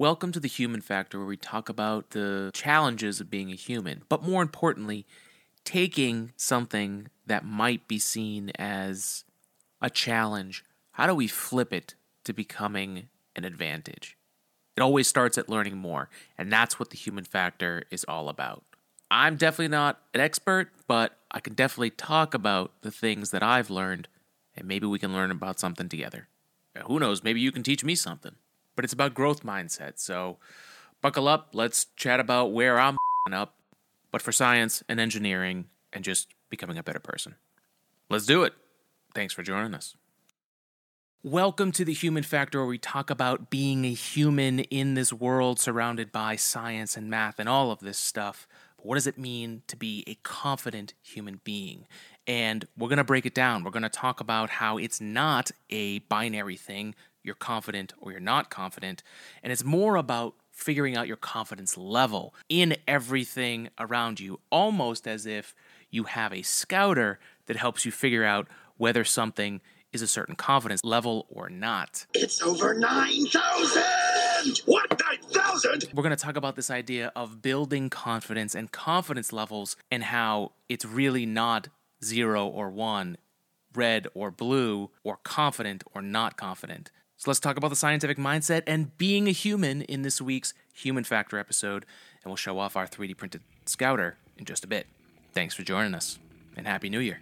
Welcome to the Human Factor, where we talk about the challenges of being a human, but more importantly, taking something that might be seen as a challenge. How do we flip it to becoming an advantage? It always starts at learning more, and that's what the Human Factor is all about. I'm definitely not an expert, but I can definitely talk about the things that I've learned, and maybe we can learn about something together. Who knows, maybe you can teach me something but it's about growth mindset. So buckle up. Let's chat about where I'm up, but for science and engineering and just becoming a better person. Let's do it. Thanks for joining us. Welcome to the Human Factor, where we talk about being a human in this world surrounded by science and math and all of this stuff. But what does it mean to be a confident human being? And we're going to break it down. We're going to talk about how it's not a binary thing you're confident or you're not confident. And it's more about figuring out your confidence level in everything around you, almost as if you have a scouter that helps you figure out whether something is a certain confidence level or not. It's over 9,000! What, 9,000? We're going to talk about this idea of building confidence and confidence levels and how it's really not zero or one, red or blue, or confident or not confident. So let's talk about the scientific mindset and being a human in this week's Human Factor episode, and we'll show off our 3D printed scouter in just a bit. Thanks for joining us, and Happy New Year.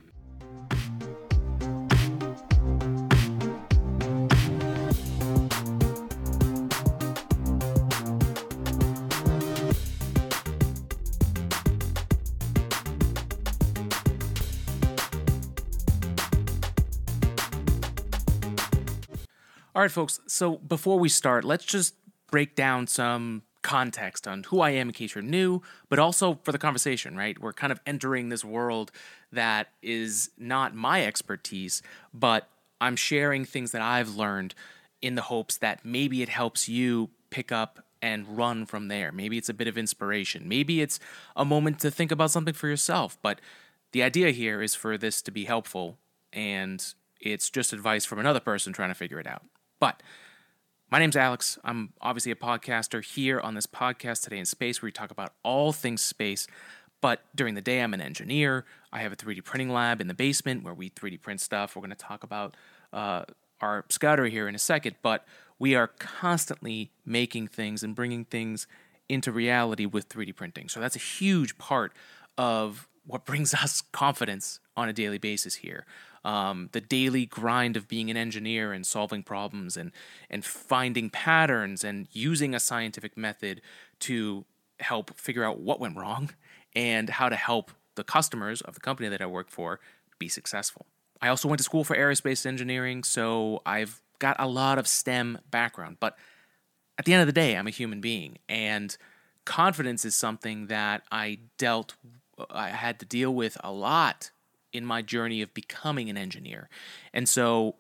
All right, folks. So before we start, let's just break down some context on who I am in case you're new, but also for the conversation, right? We're kind of entering this world that is not my expertise, but I'm sharing things that I've learned in the hopes that maybe it helps you pick up and run from there. Maybe it's a bit of inspiration. Maybe it's a moment to think about something for yourself. But the idea here is for this to be helpful, and it's just advice from another person trying to figure it out. But my name's Alex. I'm obviously a podcaster here on this podcast today in space where we talk about all things space. But during the day, I'm an engineer. I have a 3D printing lab in the basement where we 3D print stuff. We're going to talk about uh, our scouter here in a second. But we are constantly making things and bringing things into reality with 3D printing. So that's a huge part of what brings us confidence on a daily basis here um, the daily grind of being an engineer and solving problems and and finding patterns and using a scientific method to help figure out what went wrong and how to help the customers of the company that I work for be successful. I also went to school for aerospace engineering, so I've got a lot of STEM background, but at the end of the day, I'm a human being and confidence is something that I dealt I had to deal with a lot in my journey of becoming an engineer. And so,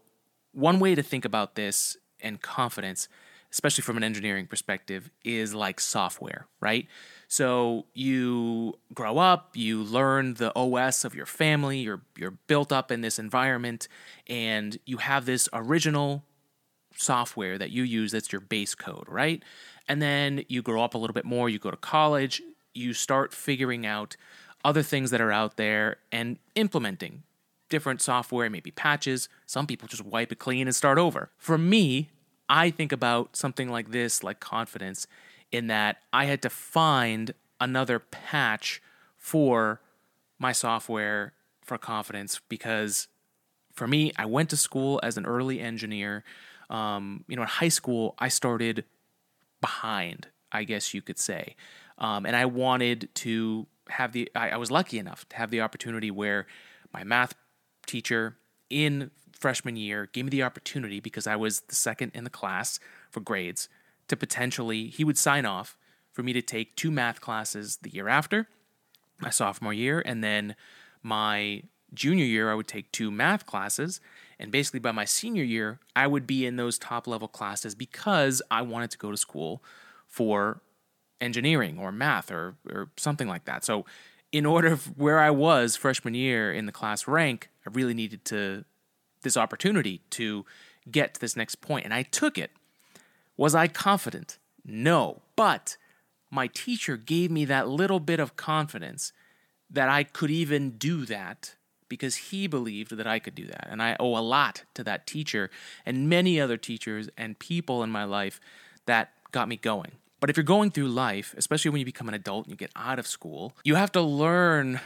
one way to think about this and confidence, especially from an engineering perspective, is like software, right? So you grow up, you learn the OS of your family, you're you're built up in this environment, and you have this original software that you use that's your base code, right? And then you grow up a little bit more, you go to college, you start figuring out other things that are out there and implementing different software, maybe patches. Some people just wipe it clean and start over. For me, I think about something like this, like confidence, in that I had to find another patch for my software for confidence because for me, I went to school as an early engineer. Um, you know, in high school, I started behind, I guess you could say. Um, and I wanted to have the I, I was lucky enough to have the opportunity where my math teacher in freshman year gave me the opportunity because I was the second in the class for grades to potentially he would sign off for me to take two math classes the year after my sophomore year and then my junior year I would take two math classes. And basically by my senior year I would be in those top level classes because I wanted to go to school for engineering or math or, or something like that. So, in order of where I was freshman year in the class rank, I really needed to this opportunity to get to this next point, and I took it. Was I confident? No. But my teacher gave me that little bit of confidence that I could even do that because he believed that I could do that. And I owe a lot to that teacher and many other teachers and people in my life that got me going. But if you're going through life, especially when you become an adult and you get out of school, you have to learn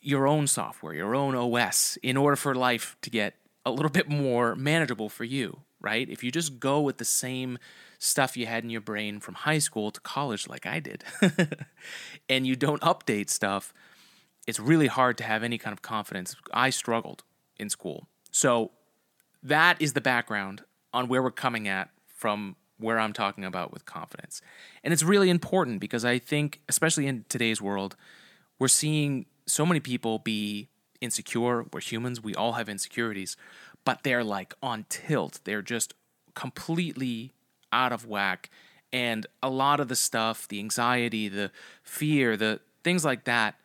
your own software, your own OS, in order for life to get a little bit more manageable for you, right? If you just go with the same stuff you had in your brain from high school to college, like I did, and you don't update stuff, it's really hard to have any kind of confidence. I struggled in school. So that is the background on where we're coming at from where I'm talking about with confidence. And it's really important because I think, especially in today's world, we're seeing so many people be insecure. We're humans, we all have insecurities, but they're like on tilt. They're just completely out of whack. And a lot of the stuff, the anxiety, the fear, the things like that,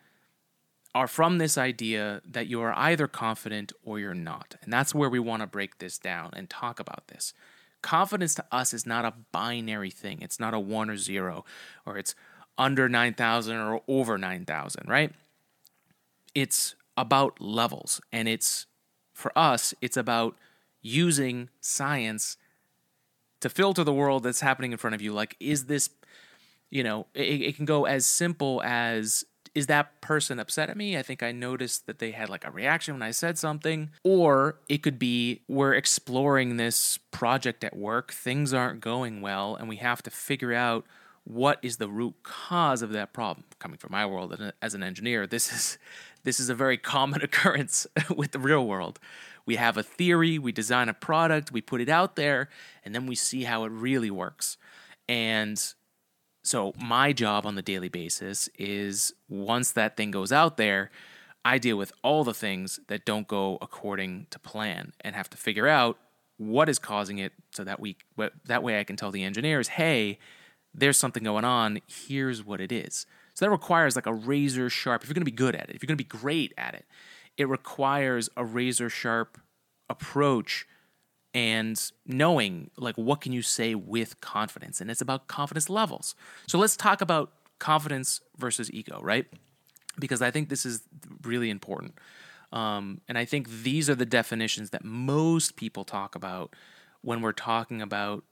are from this idea that you are either confident or you're not. And that's where we want to break this down and talk about this. Confidence to us is not a binary thing, it's not a one or zero, or it's under 9,000 or over 9,000, right? It's about levels. And it's, for us, it's about using science to filter the world that's happening in front of you. Like, is this, you know, it, it can go as simple as is that person upset at me? I think I noticed that they had like a reaction when I said something. Or it could be we're exploring this project at work, things aren't going well, and we have to figure out what is the root cause of that problem. Coming from my world as an engineer, this is this is a very common occurrence with the real world. We have a theory, we design a product, we put it out there, and then we see how it really works. And so my job on the daily basis is once that thing goes out there, I deal with all the things that don't go according to plan and have to figure out what is causing it so that we that way I can tell the engineers, "Hey, there's something going on. Here's what it is." So that requires like a razor sharp. If you're going to be good at it, if you're going to be great at it, it requires a razor sharp approach and knowing like what can you say with confidence? And it's about confidence levels. So let's talk about confidence versus ego right? Because i think this is really important. Um, and i think these are the definitions that most people talk about when we're talking about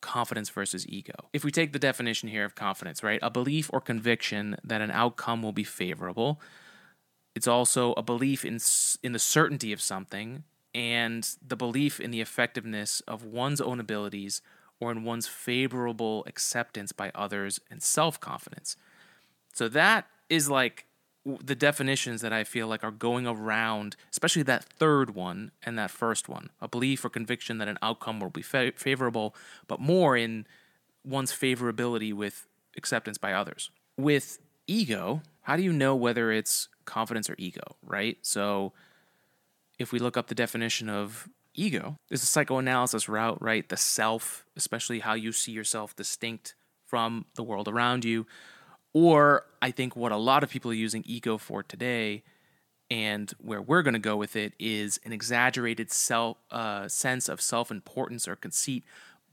confidence versus ego. If we take the definition here of confidence right a belief or conviction that an outcome will be favorable it's also a belief in in the certainty of something and the belief in the effectiveness of one's own abilities or in one's favorable acceptance by others and self confidence. So that is like the definitions that I feel like are going around, especially that third one and that first one a belief or conviction that an outcome will be fa- favorable, but more in one's favorability with acceptance by others. With ego, how do you know whether it's confidence or ego, right? So if we look up the definition of ego, is a psychoanalysis route, right? The self, especially how you see yourself distinct from the world around you. Or I think what a lot of people are using ego for today and where we're going to go with it is an exaggerated self uh, sense of self-importance or conceit,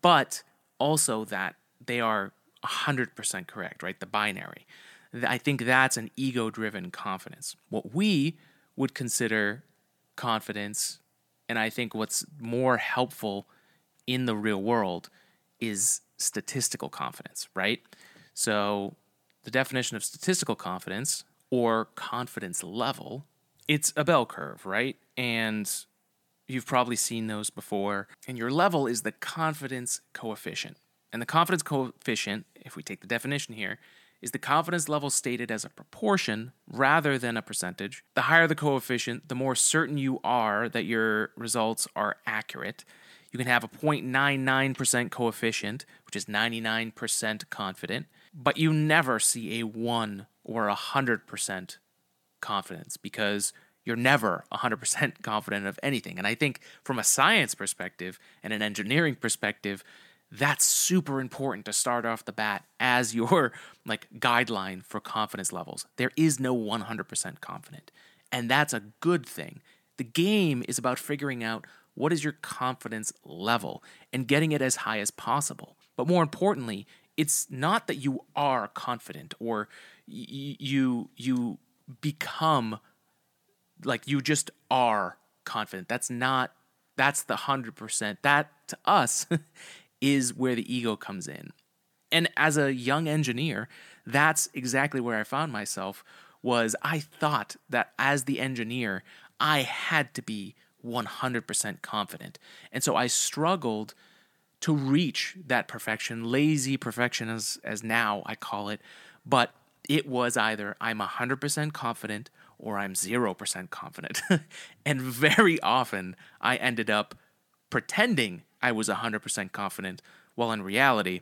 but also that they are 100% correct, right? The binary. I think that's an ego-driven confidence. What we would consider confidence. And I think what's more helpful in the real world is statistical confidence, right? So, the definition of statistical confidence or confidence level, it's a bell curve, right? And you've probably seen those before. And your level is the confidence coefficient. And the confidence coefficient, if we take the definition here, is the confidence level stated as a proportion rather than a percentage. The higher the coefficient, the more certain you are that your results are accurate. You can have a 0.99% coefficient, which is 99% confident, but you never see a 1 or a 100% confidence because you're never 100% confident of anything. And I think from a science perspective and an engineering perspective, that's super important to start off the bat as your like guideline for confidence levels. There is no 100% confident, and that's a good thing. The game is about figuring out what is your confidence level and getting it as high as possible. But more importantly, it's not that you are confident or y- you you become like you just are confident. That's not that's the 100%. That to us is where the ego comes in. And as a young engineer, that's exactly where I found myself was I thought that as the engineer, I had to be 100% confident. And so I struggled to reach that perfection, lazy perfection as, as now I call it. But it was either I'm 100% confident or I'm 0% confident. and very often I ended up pretending I was 100% confident while in reality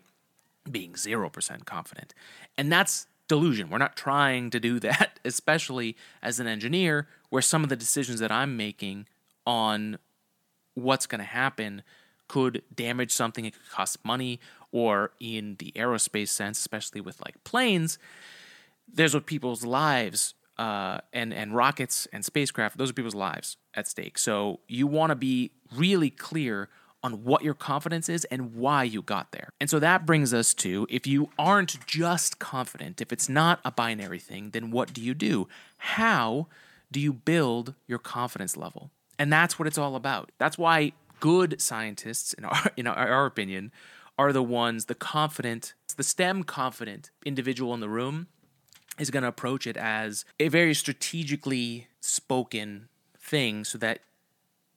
being 0% confident. And that's delusion. We're not trying to do that, especially as an engineer, where some of the decisions that I'm making on what's going to happen could damage something, it could cost money, or in the aerospace sense, especially with like planes, there's what people's lives uh, and and rockets and spacecraft. Those are people's lives at stake. So you want to be really clear on what your confidence is and why you got there. And so that brings us to if you aren't just confident, if it's not a binary thing, then what do you do? How do you build your confidence level? And that's what it's all about. That's why good scientists, in our, in our opinion, are the ones, the confident, the STEM confident individual in the room is going to approach it as a very strategically spoken thing so that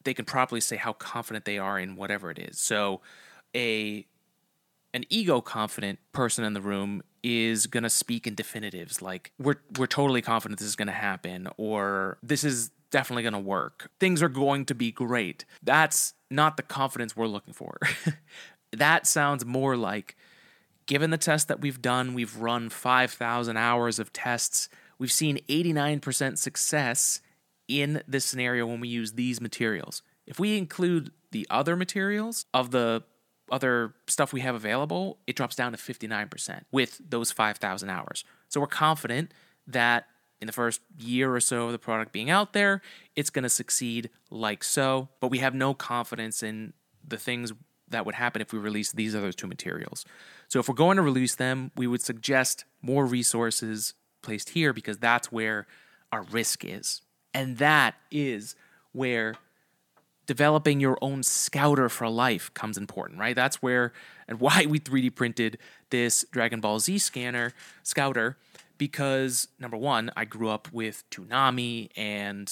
they can properly say how confident they are in whatever it is. So a an ego confident person in the room is going to speak in definitives like we're we're totally confident this is going to happen or this is definitely going to work. Things are going to be great. That's not the confidence we're looking for. that sounds more like given the test that we've done, we've run 5,000 hours of tests. We've seen 89% success in this scenario when we use these materials. If we include the other materials of the other stuff we have available, it drops down to 59% with those 5,000 hours. So we're confident that in the first year or so of the product being out there, it's going to succeed like so. But we have no confidence in the things that would happen if we release these other two materials. So if we're going to release them, we would suggest more resources placed here because that's where our risk is. And that is where developing your own scouter for life comes important, right? That's where and why we 3D printed this Dragon Ball Z scanner scouter because number one, I grew up with Toonami and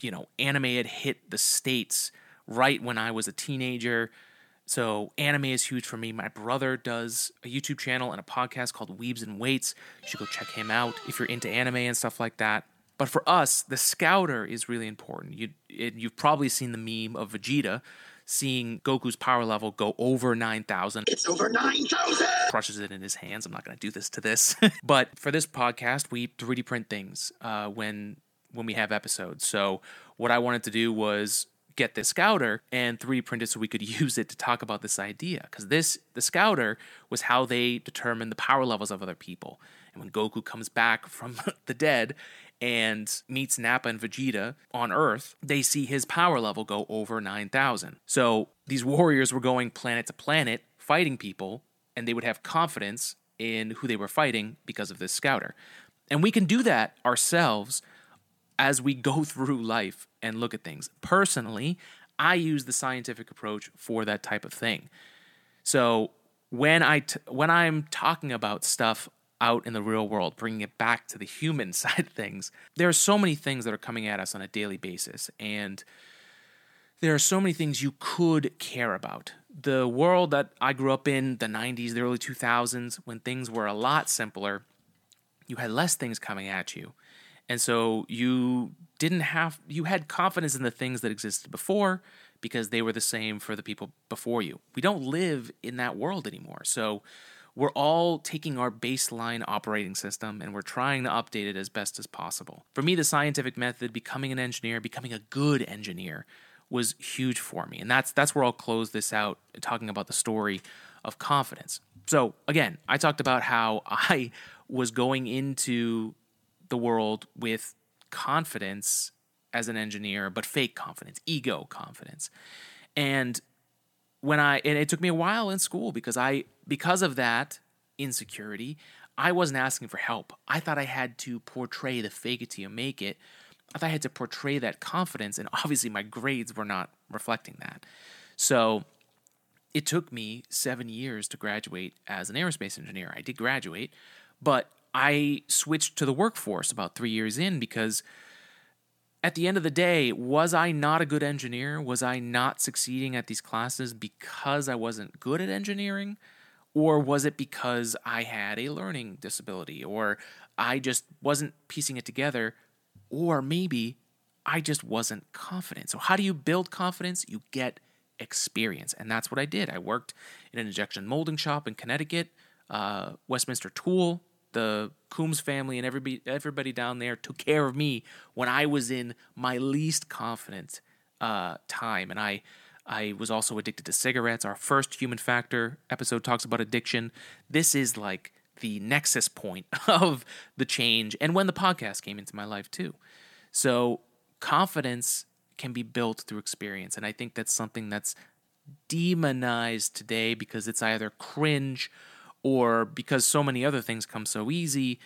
you know, anime had hit the states right when I was a teenager. So anime is huge for me. My brother does a YouTube channel and a podcast called Weebs and Weights. You should go check him out if you're into anime and stuff like that. But for us, the scouter is really important. You it, you've probably seen the meme of Vegeta seeing Goku's power level go over 9,000. It's over 9,000! Crushes it in his hands. I'm not going to do this to this. but for this podcast, we 3D print things uh, when when we have episodes. So what I wanted to do was get the scouter and 3D print it so we could use it to talk about this idea. Because this the scouter was how they determine the power levels of other people. And when Goku comes back from the dead and meets Nappa and Vegeta on Earth, they see his power level go over 9,000. So these warriors were going planet to planet fighting people, and they would have confidence in who they were fighting because of this scouter. And we can do that ourselves as we go through life and look at things. Personally, I use the scientific approach for that type of thing. So when I t- when I'm talking about stuff out in the real world, bringing it back to the human side of things. There are so many things that are coming at us on a daily basis, and there are so many things you could care about. The world that I grew up in, the 90s, the early 2000s, when things were a lot simpler, you had less things coming at you. And so you didn't have, you had confidence in the things that existed before because they were the same for the people before you. We don't live in that world anymore. So we're all taking our baseline operating system and we're trying to update it as best as possible. For me, the scientific method, becoming an engineer, becoming a good engineer, was huge for me. And that's that's where I'll close this out talking about the story of confidence. So again, I talked about how I was going into the world with confidence as an engineer, but fake confidence, ego confidence. And when I and it took me a while in school because I because of that insecurity, I wasn't asking for help. I thought I had to portray the fake it till you make it. I thought I had to portray that confidence, and obviously my grades were not reflecting that. So it took me seven years to graduate as an aerospace engineer. I did graduate, but I switched to the workforce about three years in because at the end of the day, was I not a good engineer? Was I not succeeding at these classes because I wasn't good at engineering? Or was it because I had a learning disability? Or I just wasn't piecing it together? Or maybe I just wasn't confident. So, how do you build confidence? You get experience. And that's what I did. I worked in an injection molding shop in Connecticut, uh, Westminster Tool, the Coombs family and everybody everybody down there took care of me when I was in my least confident uh, time, and I I was also addicted to cigarettes. Our first human factor episode talks about addiction. This is like the nexus point of the change, and when the podcast came into my life too. So confidence can be built through experience, and I think that's something that's demonized today because it's either cringe or because so many other things come so easy,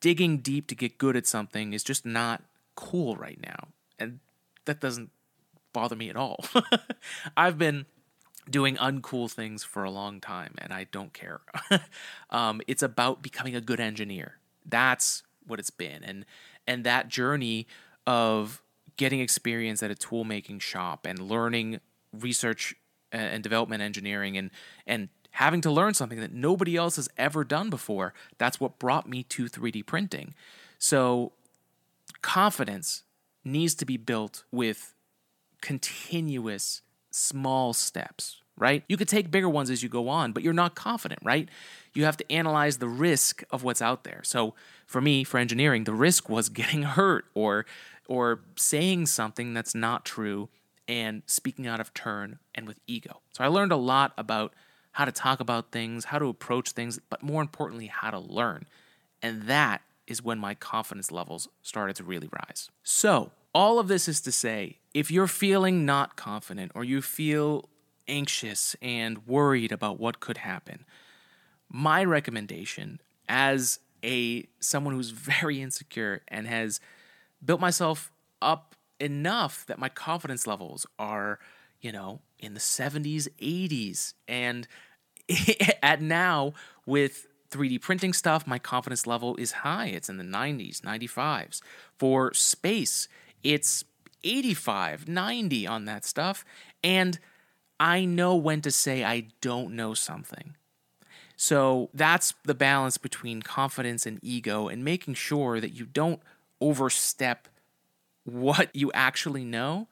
digging deep to get good at something is just not cool right now. And that doesn't bother me at all. I've been doing uncool things for a long time and I don't care. um, it's about becoming a good engineer. That's what it's been. And and that journey of getting experience at a tool making shop and learning research and development engineering and and having to learn something that nobody else has ever done before. That's what brought me to 3D printing. So, confidence needs to be built with continuous small steps, right? You could take bigger ones as you go on, but you're not confident, right? You have to analyze the risk of what's out there. So, for me, for engineering, the risk was getting hurt or or saying something that's not true and speaking out of turn and with ego. So I learned a lot about how to talk about things, how to approach things, but more importantly, how to learn. And that is when my confidence levels started to really rise. So, all of this is to say, if you're feeling not confident or you feel anxious and worried about what could happen, my recommendation as a someone who's very insecure and has built myself up enough that my confidence levels are, you know, in the 70s, 80s. And at now, with 3D printing stuff, my confidence level is high. It's in the 90s, 95s. For space, it's 85, 90 on that stuff. And I know when to say I don't know something. So that's the balance between confidence and ego and making sure that you don't overstep what you actually know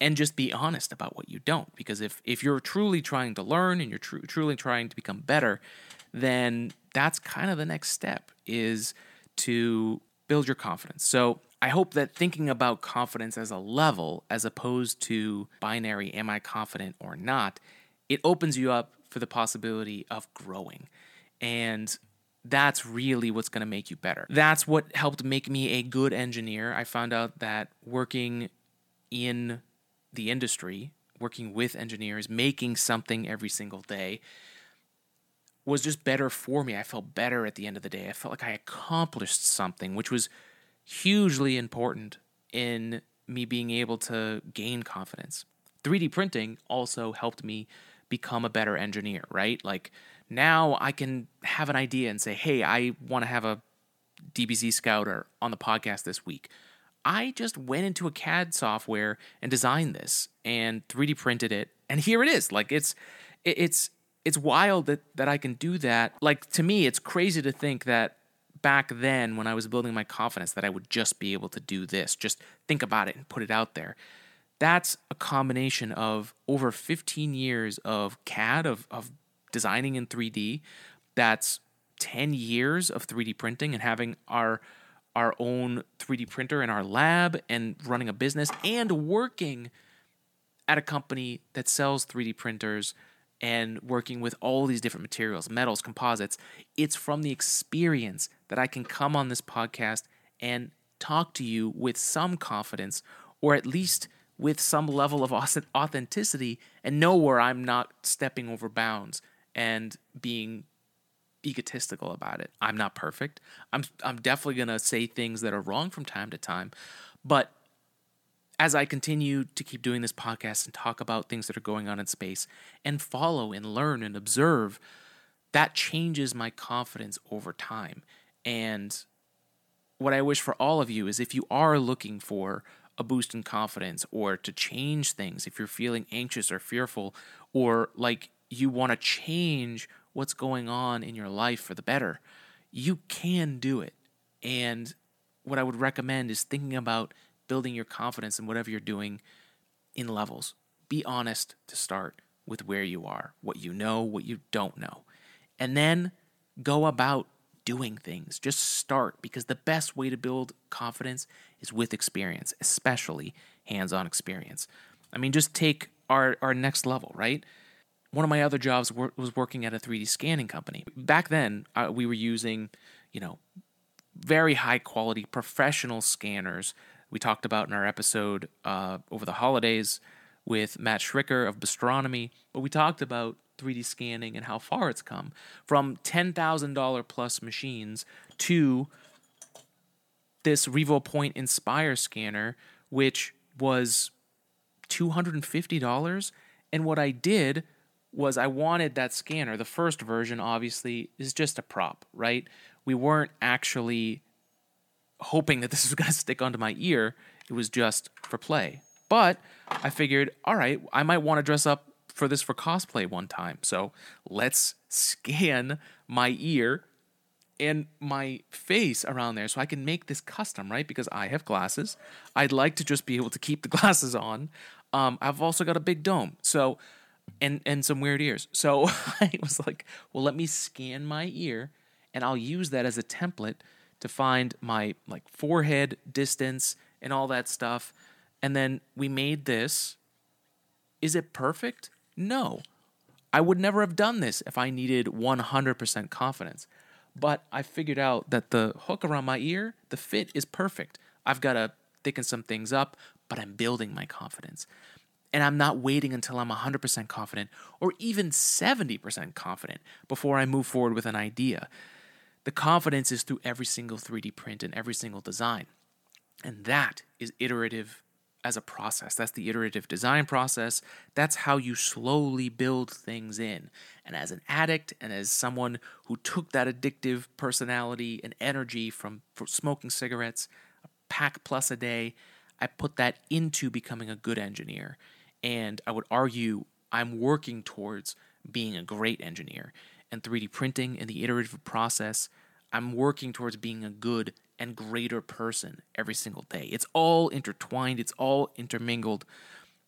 and just be honest about what you don't because if if you're truly trying to learn and you're tr- truly trying to become better then that's kind of the next step is to build your confidence so i hope that thinking about confidence as a level as opposed to binary am i confident or not it opens you up for the possibility of growing and that's really what's going to make you better. That's what helped make me a good engineer. I found out that working in the industry, working with engineers, making something every single day was just better for me. I felt better at the end of the day. I felt like I accomplished something, which was hugely important in me being able to gain confidence. 3D printing also helped me become a better engineer, right? Like now I can have an idea and say, hey, I want to have a DBZ Scouter on the podcast this week. I just went into a CAD software and designed this and 3D printed it, and here it is. Like it's it's it's wild that that I can do that. Like to me, it's crazy to think that back then when I was building my confidence that I would just be able to do this, just think about it and put it out there. That's a combination of over 15 years of CAD of of designing in 3D. That's 10 years of 3D printing and having our our own 3D printer in our lab and running a business and working at a company that sells 3D printers and working with all these different materials, metals, composites. It's from the experience that I can come on this podcast and talk to you with some confidence or at least with some level of authenticity and know where I'm not stepping over bounds and being egotistical about it. I'm not perfect. I'm I'm definitely going to say things that are wrong from time to time, but as I continue to keep doing this podcast and talk about things that are going on in space and follow and learn and observe, that changes my confidence over time. And what I wish for all of you is if you are looking for a boost in confidence or to change things, if you're feeling anxious or fearful, or like you want to change what's going on in your life for the better, you can do it. And what I would recommend is thinking about building your confidence in whatever you're doing in levels. Be honest to start with where you are, what you know, what you don't know. And then go about doing things. Just start because the best way to build confidence is with experience, especially hands on experience. I mean, just take our, our next level, right? One of my other jobs was working at a 3D scanning company. Back then, uh, we were using, you know, very high quality professional scanners we talked about in our episode uh, over the holidays with Matt Schricker of Bistronomy, but we talked about 3D scanning and how far it's come from $10,000 plus machines to this Revopoint Inspire scanner, which was $250. And what I did was I wanted that scanner. The first version, obviously, is just a prop, right? We weren't actually hoping that this was going to stick onto my ear. It was just for play. But I figured, all right, I might want to dress up for this for cosplay one time. So let's scan my ear and my face around there so I can make this custom, right? Because I have glasses. I'd like to just be able to keep the glasses on. Um, I've also got a big dome. So and and some weird ears. So I was like, well, let me scan my ear and I'll use that as a template to find my like forehead distance and all that stuff. And then we made this. Is it perfect? No. I would never have done this if I needed 100% confidence. But I figured out that the hook around my ear, the fit is perfect. I've got to thicken some things up, but I'm building my confidence. And I'm not waiting until I'm 100% confident or even 70% confident before I move forward with an idea. The confidence is through every single 3D print and every single design. And that is iterative as a process. That's the iterative design process. That's how you slowly build things in. And as an addict and as someone who took that addictive personality and energy from from smoking cigarettes, a pack plus a day, I put that into becoming a good engineer. And I would argue I'm working towards being a great engineer and 3D printing and the iterative process, I'm working towards being a good and greater person every single day. It's all intertwined, it's all intermingled,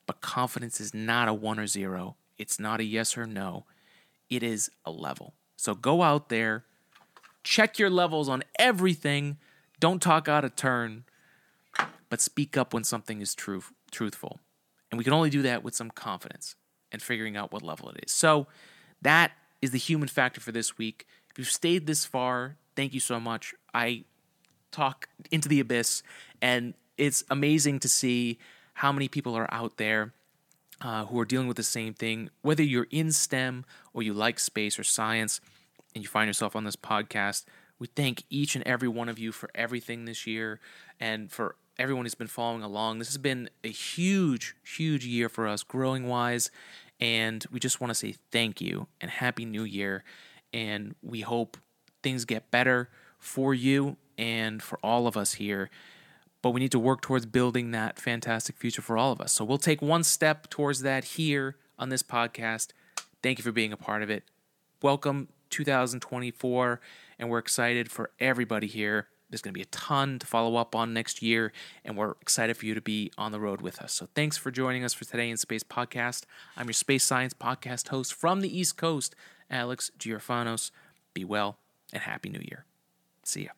but confidence is not a one or zero. It's not a yes or no. It is a level. So go out there, check your levels on everything. Don't talk out of turn, but speak up when something is true, truthful. And we can only do that with some confidence and figuring out what level it is. So that is the human factor for this week. If you've stayed this far, thank you so much. I talk into the abyss, and it's amazing to see how many people are out there uh, who are dealing with the same thing. Whether you're in STEM or you like space or science, and you find yourself on this podcast, we thank each and every one of you for everything this year and for everyone who's been following along. This has been a huge, huge year for us, growing wise and we just want to say thank you and happy new year. And we hope things get better for you and for all of us here. But we need to work towards building that fantastic future for all of us. So we'll take one step towards that here on this podcast. Thank you for being a part of it. Welcome 2024, and we're excited for everybody here there's going to be a ton to follow up on next year, and we're excited for you to be on the road with us. So thanks for joining us for today in Space Podcast. I'm your space science podcast host from the East Coast, Alex G. Orphanos. Be well and Happy New Year. See ya.